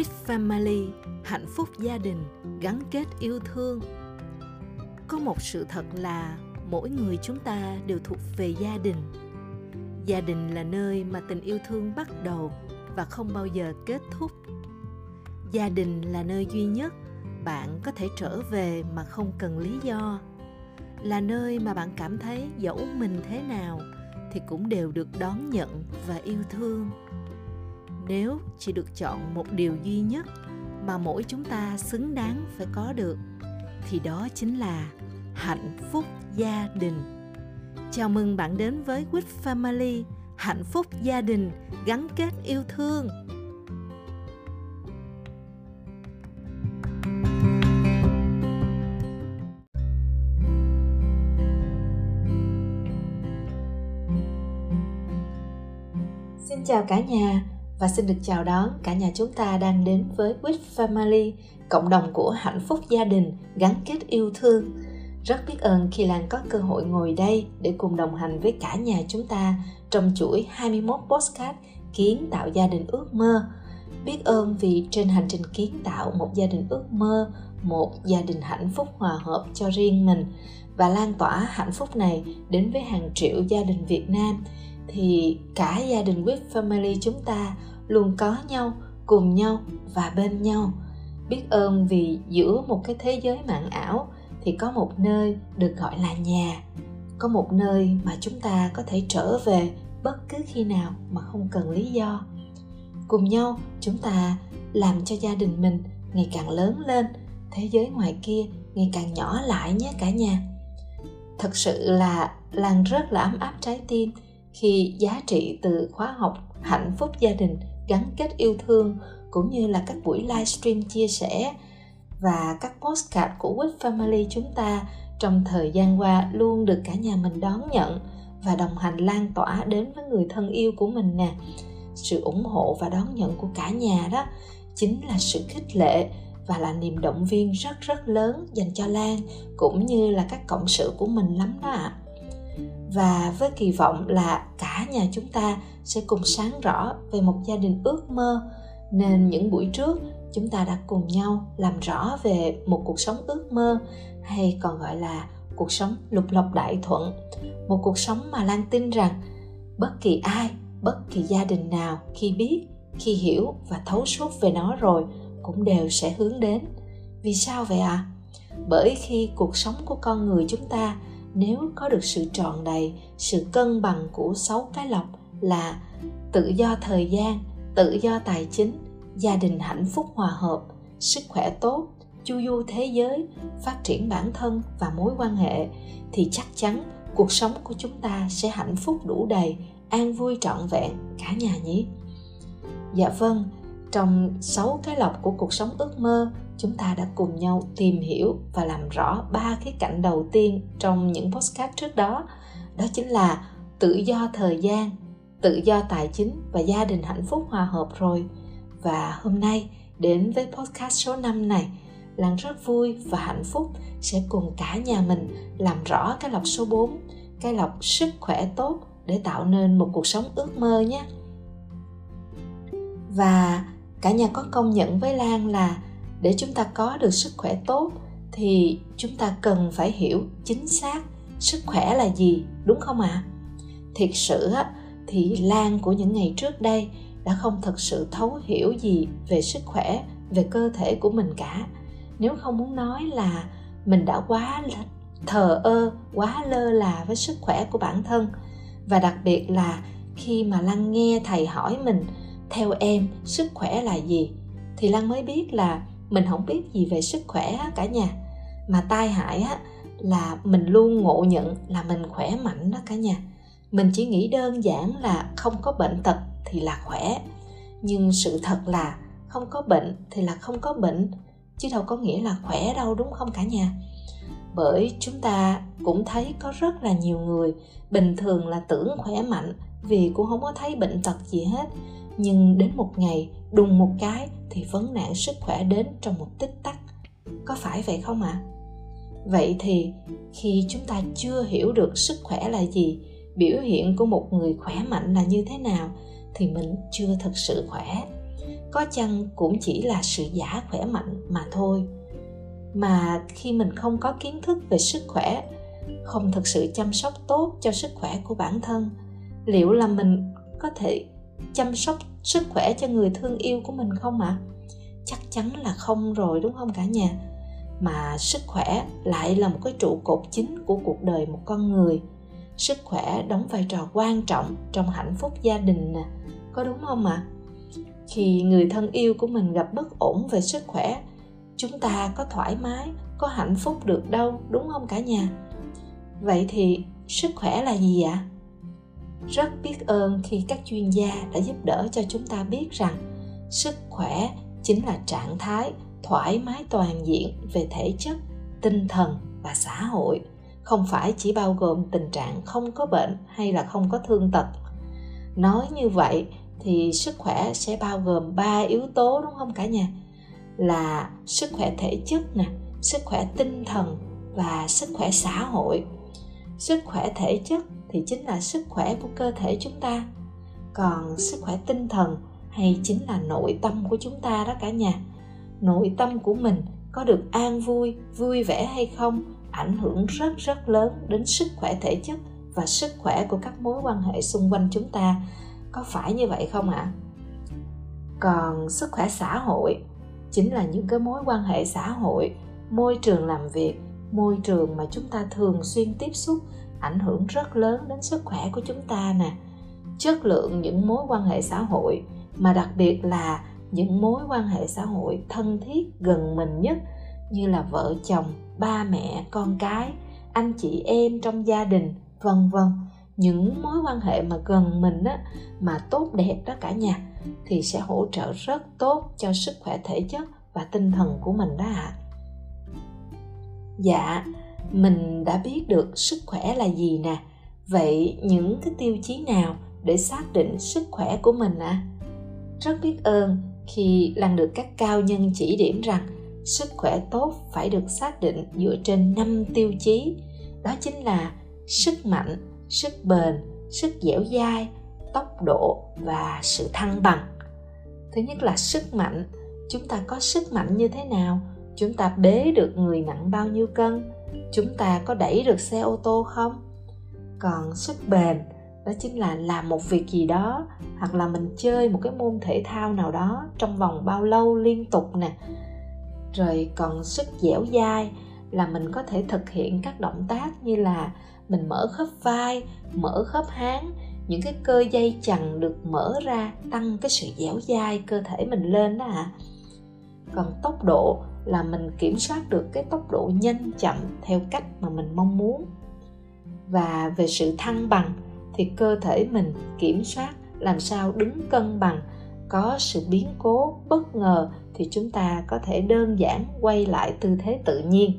with family, hạnh phúc gia đình, gắn kết yêu thương. Có một sự thật là mỗi người chúng ta đều thuộc về gia đình. Gia đình là nơi mà tình yêu thương bắt đầu và không bao giờ kết thúc. Gia đình là nơi duy nhất bạn có thể trở về mà không cần lý do. Là nơi mà bạn cảm thấy dẫu mình thế nào thì cũng đều được đón nhận và yêu thương nếu chỉ được chọn một điều duy nhất mà mỗi chúng ta xứng đáng phải có được, thì đó chính là hạnh phúc gia đình. Chào mừng bạn đến với quýt Family, hạnh phúc gia đình gắn kết yêu thương. Xin chào cả nhà và xin được chào đón cả nhà chúng ta đang đến với With Family, cộng đồng của hạnh phúc gia đình gắn kết yêu thương. Rất biết ơn khi Lan có cơ hội ngồi đây để cùng đồng hành với cả nhà chúng ta trong chuỗi 21 postcard kiến tạo gia đình ước mơ. Biết ơn vì trên hành trình kiến tạo một gia đình ước mơ, một gia đình hạnh phúc hòa hợp cho riêng mình và lan tỏa hạnh phúc này đến với hàng triệu gia đình Việt Nam thì cả gia đình with family chúng ta luôn có nhau, cùng nhau và bên nhau. Biết ơn vì giữa một cái thế giới mạng ảo thì có một nơi được gọi là nhà. Có một nơi mà chúng ta có thể trở về bất cứ khi nào mà không cần lý do. Cùng nhau chúng ta làm cho gia đình mình ngày càng lớn lên, thế giới ngoài kia ngày càng nhỏ lại nhé cả nhà. Thật sự là làng rất là ấm áp trái tim khi giá trị từ khóa học hạnh phúc gia đình gắn kết yêu thương cũng như là các buổi livestream chia sẻ và các postcard của With Family chúng ta trong thời gian qua luôn được cả nhà mình đón nhận và đồng hành lan tỏa đến với người thân yêu của mình nè sự ủng hộ và đón nhận của cả nhà đó chính là sự khích lệ và là niềm động viên rất rất lớn dành cho Lan cũng như là các cộng sự của mình lắm đó ạ. À và với kỳ vọng là cả nhà chúng ta sẽ cùng sáng rõ về một gia đình ước mơ, nên những buổi trước chúng ta đã cùng nhau làm rõ về một cuộc sống ước mơ, hay còn gọi là cuộc sống lục lộc đại thuận một cuộc sống mà lan tin rằng bất kỳ ai, bất kỳ gia đình nào khi biết, khi hiểu và thấu suốt về nó rồi cũng đều sẽ hướng đến vì sao vậy ạ à? bởi khi cuộc sống của con người chúng ta nếu có được sự tròn đầy, sự cân bằng của sáu cái lọc là tự do thời gian, tự do tài chính, gia đình hạnh phúc hòa hợp, sức khỏe tốt, chu du thế giới, phát triển bản thân và mối quan hệ, thì chắc chắn cuộc sống của chúng ta sẽ hạnh phúc đủ đầy, an vui trọn vẹn cả nhà nhé. Dạ vâng trong sáu cái lọc của cuộc sống ước mơ chúng ta đã cùng nhau tìm hiểu và làm rõ ba cái cạnh đầu tiên trong những postcard trước đó. Đó chính là tự do thời gian, tự do tài chính và gia đình hạnh phúc hòa hợp rồi. Và hôm nay, đến với podcast số 5 này, Lan rất vui và hạnh phúc sẽ cùng cả nhà mình làm rõ cái lọc số 4 cái lọc sức khỏe tốt để tạo nên một cuộc sống ước mơ nhé. Và cả nhà có công nhận với Lan là để chúng ta có được sức khỏe tốt, thì chúng ta cần phải hiểu chính xác sức khỏe là gì, đúng không ạ à? thiệt sự thì lan của những ngày trước đây đã không thật sự thấu hiểu gì về sức khỏe, về cơ thể của mình cả nếu không muốn nói là mình đã quá thờ ơ, quá lơ là với sức khỏe của bản thân, và đặc biệt là khi mà lan nghe thầy hỏi mình, theo em, sức khỏe là gì thì lan mới biết là mình không biết gì về sức khỏe cả nhà. Mà tai hại á, là mình luôn ngộ nhận là mình khỏe mạnh đó cả nhà. Mình chỉ nghĩ đơn giản là không có bệnh tật thì là khỏe. Nhưng sự thật là không có bệnh thì là không có bệnh, chứ đâu có nghĩa là khỏe đâu, đúng không cả nhà? Bởi chúng ta cũng thấy có rất là nhiều người bình thường là tưởng khỏe mạnh vì cũng không có thấy bệnh tật gì hết nhưng đến một ngày, đùng một cái thì vấn nạn sức khỏe đến trong một tích tắc. Có phải vậy không ạ? À? vậy thì, khi chúng ta chưa hiểu được sức khỏe là gì, biểu hiện của một người khỏe mạnh là như thế nào, thì mình chưa thực sự khỏe. Có chăng cũng chỉ là sự giả khỏe mạnh mà thôi. Mà khi mình không có kiến thức về sức khỏe, không thực sự chăm sóc tốt cho sức khỏe của bản thân, liệu là mình có thể chăm sóc sức khỏe cho người thương yêu của mình không ạ à? chắc chắn là không rồi, đúng không cả nhà mà sức khỏe lại là một cái trụ cột chính của cuộc đời một con người sức khỏe đóng vai trò quan trọng trong hạnh phúc gia đình nè, có đúng không ạ à? khi người thân yêu của mình gặp bất ổn về sức khỏe, chúng ta có thoải mái, có hạnh phúc được đâu, đúng không cả nhà vậy thì sức khỏe là gì ạ rất biết ơn khi các chuyên gia đã giúp đỡ cho chúng ta biết rằng sức khỏe chính là trạng thái thoải mái toàn diện về thể chất, tinh thần và xã hội, không phải chỉ bao gồm tình trạng không có bệnh hay là không có thương tật. Nói như vậy thì sức khỏe sẽ bao gồm ba yếu tố đúng không cả nhà? Là sức khỏe thể chất nè, sức khỏe tinh thần và sức khỏe xã hội. Sức khỏe thể chất thì chính là sức khỏe của cơ thể chúng ta. Còn sức khỏe tinh thần hay chính là nội tâm của chúng ta đó cả nhà. Nội tâm của mình có được an vui vui vẻ hay không ảnh hưởng rất rất lớn đến sức khỏe thể chất và sức khỏe của các mối quan hệ xung quanh chúng ta. Có phải như vậy không ạ? À? còn sức khỏe xã hội chính là những cái mối quan hệ xã hội, môi trường làm việc, môi trường mà chúng ta thường xuyên tiếp xúc ảnh hưởng rất lớn đến sức khỏe của chúng ta nè chất lượng những mối quan hệ xã hội, mà đặc biệt là những mối quan hệ xã hội thân thiết gần mình nhất, như là vợ chồng, ba mẹ, con cái, anh chị em trong gia đình, vân vân những mối quan hệ mà gần mình á, mà tốt đẹp đó cả nhà, thì sẽ hỗ trợ rất tốt cho sức khỏe thể chất và tinh thần của mình đó ạ à. dạ mình đã biết được sức khỏe là gì nè. Vậy những cái tiêu chí nào để xác định sức khỏe của mình ạ? À? rất biết ơn khi lần được các cao nhân chỉ điểm rằng sức khỏe tốt phải được xác định dựa trên 5 tiêu chí. Đó chính là sức mạnh, sức bền, sức dẻo dai, tốc độ và sự thăng bằng. Thứ nhất là sức mạnh. Chúng ta có sức mạnh như thế nào? Chúng ta bế được người nặng bao nhiêu cân? Chúng ta có đẩy được xe ô tô không còn sức bền, đó chính là làm một việc gì đó, hoặc là mình chơi một cái môn thể thao nào đó trong vòng bao lâu liên tục nè rồi còn sức dẻo dai, là mình có thể thực hiện các động tác như là mình mở khớp vai, mở khớp háng, những cái cơ dây chằng được mở ra, tăng cái sự dẻo dai cơ thể mình lên đó ạ à. còn tốc độ là mình kiểm soát được cái tốc độ nhanh chậm theo cách mà mình mong muốn. Và về sự thăng bằng thì cơ thể mình kiểm soát làm sao đứng cân bằng, có sự biến cố, bất ngờ thì chúng ta có thể đơn giản quay lại tư thế tự nhiên.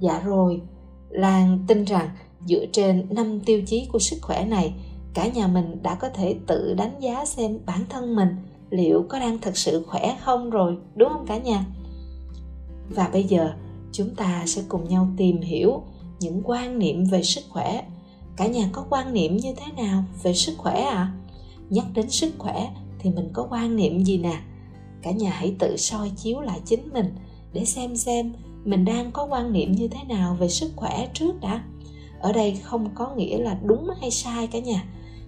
Dạ rồi, lan tin rằng dựa trên năm tiêu chí của sức khỏe này, cả nhà mình đã có thể tự đánh giá xem bản thân mình liệu có đang thật sự khỏe không rồi, đúng không cả nhà? Và bây giờ, chúng ta sẽ cùng nhau tìm hiểu những quan niệm về sức khỏe. Cả nhà có quan niệm như thế nào về sức khỏe ạ? À? nhắc đến sức khỏe thì mình có quan niệm gì nè? Cả nhà hãy tự soi chiếu lại chính mình để xem xem mình đang có quan niệm như thế nào về sức khỏe trước đã. Ở đây không có nghĩa là đúng hay sai cả nhà.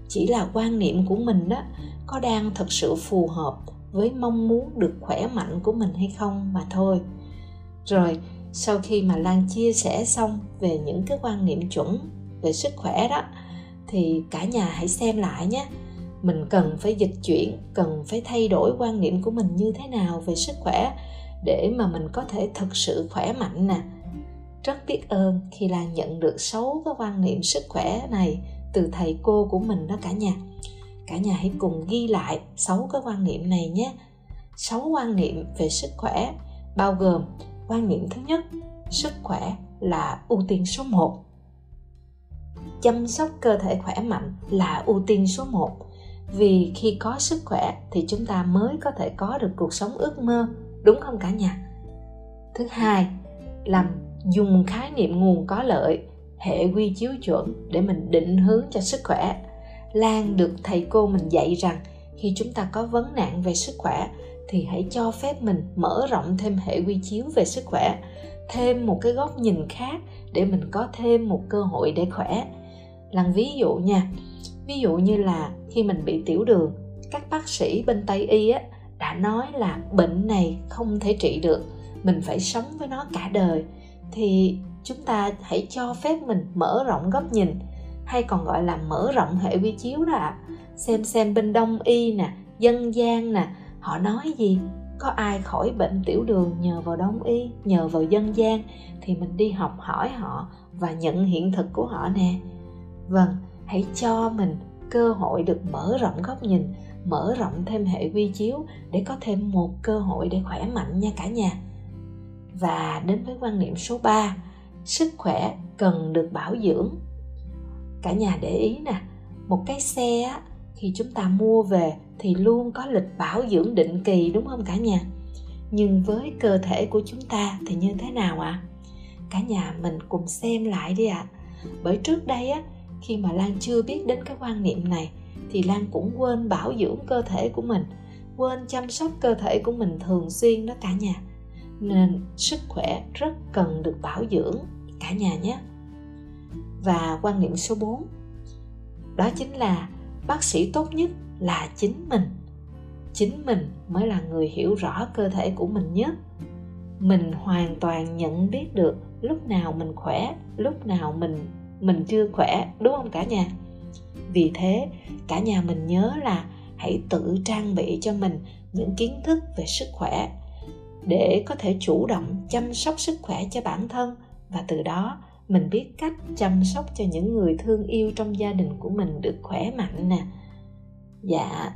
Chỉ là quan niệm của mình đó, có đang thật sự phù hợp với mong muốn được khỏe mạnh của mình hay không mà thôi rồi, sau khi mà lan chia sẻ xong về những cái quan niệm chuẩn về sức khỏe đó, thì cả nhà hãy xem lại nhé. Mình cần phải dịch chuyển, cần phải thay đổi quan niệm của mình như thế nào về sức khỏe để mà mình có thể thực sự khỏe mạnh nè. Rất biết ơn khi lan nhận được sáu cái quan niệm sức khỏe này từ thầy cô của mình đó cả nhà. Cả nhà hãy cùng ghi lại sáu cái quan niệm này nhé. Sáu quan niệm về sức khỏe bao gồm quan niệm thứ nhất, sức khỏe là ưu tiên số 1 chăm sóc cơ thể khỏe mạnh là ưu tiên số 1 vì khi có sức khỏe thì chúng ta mới có thể có được cuộc sống ước mơ, đúng không cả nhà? Thứ hai, làm, dùng khái niệm nguồn có lợi, hệ quy chiếu chuẩn để mình định hướng cho sức khỏe. Lan được thầy cô mình dạy rằng khi chúng ta có vấn nạn về sức khỏe thì hãy cho phép mình mở rộng thêm hệ quy chiếu về sức khỏe thêm một cái góc nhìn khác để mình có thêm một cơ hội để khỏe. Làm ví dụ nha ví dụ như là khi mình bị tiểu đường các bác sĩ bên tây y á, đã nói là bệnh này không thể trị được mình phải sống với nó cả đời. Thì chúng ta hãy cho phép mình mở rộng góc nhìn hay còn gọi là mở rộng hệ quy chiếu đó ạ. Xem xem bên đông y nè dân gian nè họ nói gì? Có ai khỏi bệnh tiểu đường nhờ vào đông y nhờ vào dân gian thì mình đi học hỏi họ và nhận hiện thực của họ nè. Vâng hãy cho mình cơ hội được mở rộng góc nhìn mở rộng thêm hệ quy chiếu để có thêm một cơ hội để khỏe mạnh nha cả nhà. Và đến với quan niệm số 3 sức khỏe cần được bảo dưỡng. Cả nhà để ý nè một cái xe á, khi chúng ta mua về thì luôn có lịch bảo dưỡng định kỳ, đúng không cả nhà nhưng với cơ thể của chúng ta thì như thế nào ạ à? cả nhà mình cùng xem lại đi ạ à. bởi trước đây á, khi mà lan chưa biết đến cái quan niệm này, thì lan cũng quên bảo dưỡng cơ thể của mình, quên chăm sóc cơ thể của mình thường xuyên đó cả nhà nên sức khỏe rất cần được bảo dưỡng, cả nhà nhé và quan niệm số 4 đó chính là bác sĩ tốt nhất là chính mình. Chính mình mới là người hiểu rõ cơ thể của mình nhất mình hoàn toàn nhận biết được lúc nào mình khỏe, lúc nào mình mình chưa khỏe, đúng không cả nhà? Vì thế, cả nhà mình nhớ là hãy tự trang bị cho mình những kiến thức về sức khỏe để có thể chủ động chăm sóc sức khỏe cho bản thân và từ đó mình biết cách chăm sóc cho những người thương yêu trong gia đình của mình được khỏe mạnh nè dạ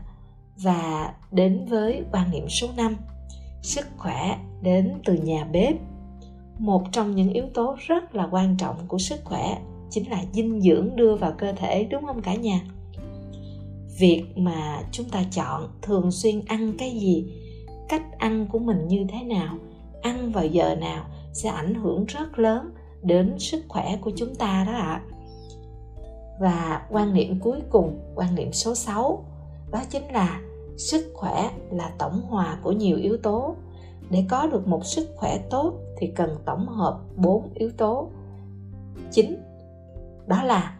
và đến với quan niệm số 5 sức khỏe đến từ nhà bếp một trong những yếu tố rất là quan trọng của sức khỏe chính là dinh dưỡng đưa vào cơ thể đúng không cả nhà việc mà chúng ta chọn thường xuyên ăn cái gì cách ăn của mình như thế nào ăn vào giờ nào sẽ ảnh hưởng rất lớn đến sức khỏe của chúng ta đó ạ. À. Và quan niệm cuối cùng, quan niệm số 6, đó chính là sức khỏe là tổng hòa của nhiều yếu tố. Để có được một sức khỏe tốt thì cần tổng hợp bốn yếu tố. Chính đó là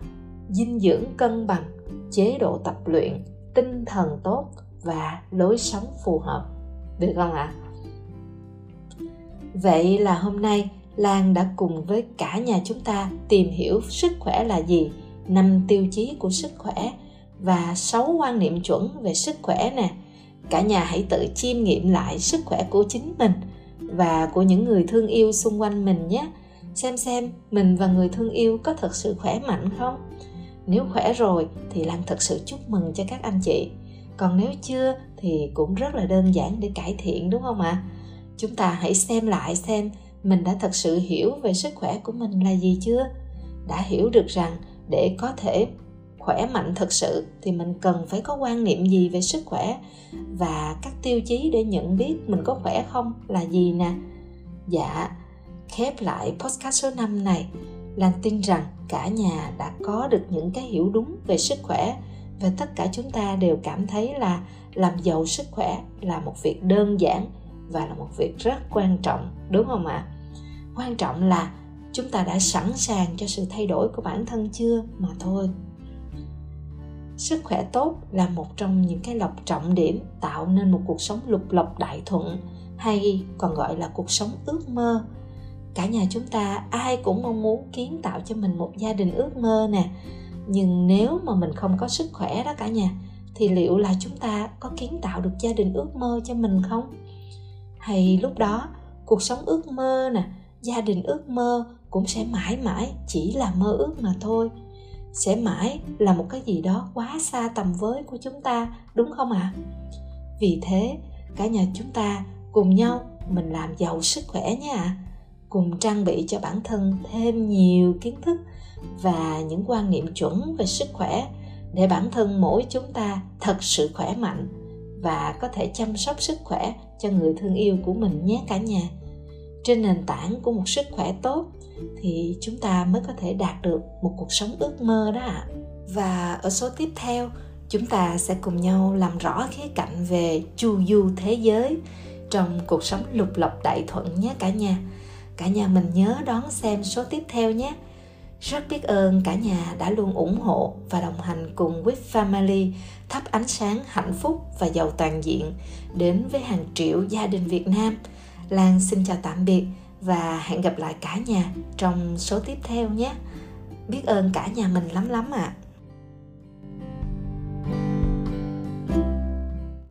dinh dưỡng cân bằng, chế độ tập luyện, tinh thần tốt và lối sống phù hợp. Được không ạ? À? Vậy là hôm nay Lan đã cùng với cả nhà chúng ta tìm hiểu sức khỏe là gì, năm tiêu chí của sức khỏe và sáu quan niệm chuẩn về sức khỏe nè. Cả nhà hãy tự chiêm nghiệm lại sức khỏe của chính mình và của những người thương yêu xung quanh mình nhé. Xem xem mình và người thương yêu có thật sự khỏe mạnh không? Nếu khỏe rồi thì Lan thật sự chúc mừng cho các anh chị. Còn nếu chưa thì cũng rất là đơn giản để cải thiện, đúng không ạ? À? Chúng ta hãy xem lại xem mình đã thật sự hiểu về sức khỏe của mình là gì chưa đã hiểu được rằng để có thể khỏe mạnh thật sự thì mình cần phải có quan niệm gì về sức khỏe và các tiêu chí để nhận biết mình có khỏe không là gì nè dạ khép lại podcast số 5 này Lan tin rằng cả nhà đã có được những cái hiểu đúng về sức khỏe và tất cả chúng ta đều cảm thấy là làm giàu sức khỏe là một việc đơn giản và là một việc rất quan trọng, đúng không ạ à? quan trọng là chúng ta đã sẵn sàng cho sự thay đổi của bản thân chưa mà thôi sức khỏe tốt là một trong những cái lọc trọng điểm tạo nên một cuộc sống lục lộc đại thuận, hay còn gọi là cuộc sống ước mơ. Cả nhà chúng ta ai cũng mong muốn kiến tạo cho mình một gia đình ước mơ nè. Nhưng nếu mà mình không có sức khỏe đó cả nhà, thì liệu là chúng ta có kiến tạo được gia đình ước mơ cho mình không? Hay lúc đó, cuộc sống ước mơ nè, gia đình ước mơ cũng sẽ mãi mãi chỉ là mơ ước mà thôi sẽ mãi là một cái gì đó quá xa tầm với của chúng ta, đúng không ạ à? vì thế, cả nhà chúng ta cùng nhau mình làm giàu sức khỏe nhé ạ cùng trang bị cho bản thân thêm nhiều kiến thức và những quan niệm chuẩn về sức khỏe để bản thân mỗi chúng ta thật sự khỏe mạnh và có thể chăm sóc sức khỏe cho người thương yêu của mình nhé cả nhà trên nền tảng của một sức khỏe tốt thì chúng ta mới có thể đạt được một cuộc sống ước mơ đó ạ. Và ở số tiếp theo, chúng ta sẽ cùng nhau làm rõ khía cạnh về chu du thế giới trong cuộc sống lục lọc đại thuận nhé cả nhà. Cả nhà mình nhớ đón xem số tiếp theo nhé. Rất biết ơn cả nhà đã luôn ủng hộ và đồng hành cùng with family, thắp ánh sáng hạnh phúc và giàu toàn diện đến với hàng triệu gia đình việt nam lan xin chào tạm biệt và hẹn gặp lại cả nhà trong số tiếp theo nhé biết ơn cả nhà mình lắm lắm ạ à.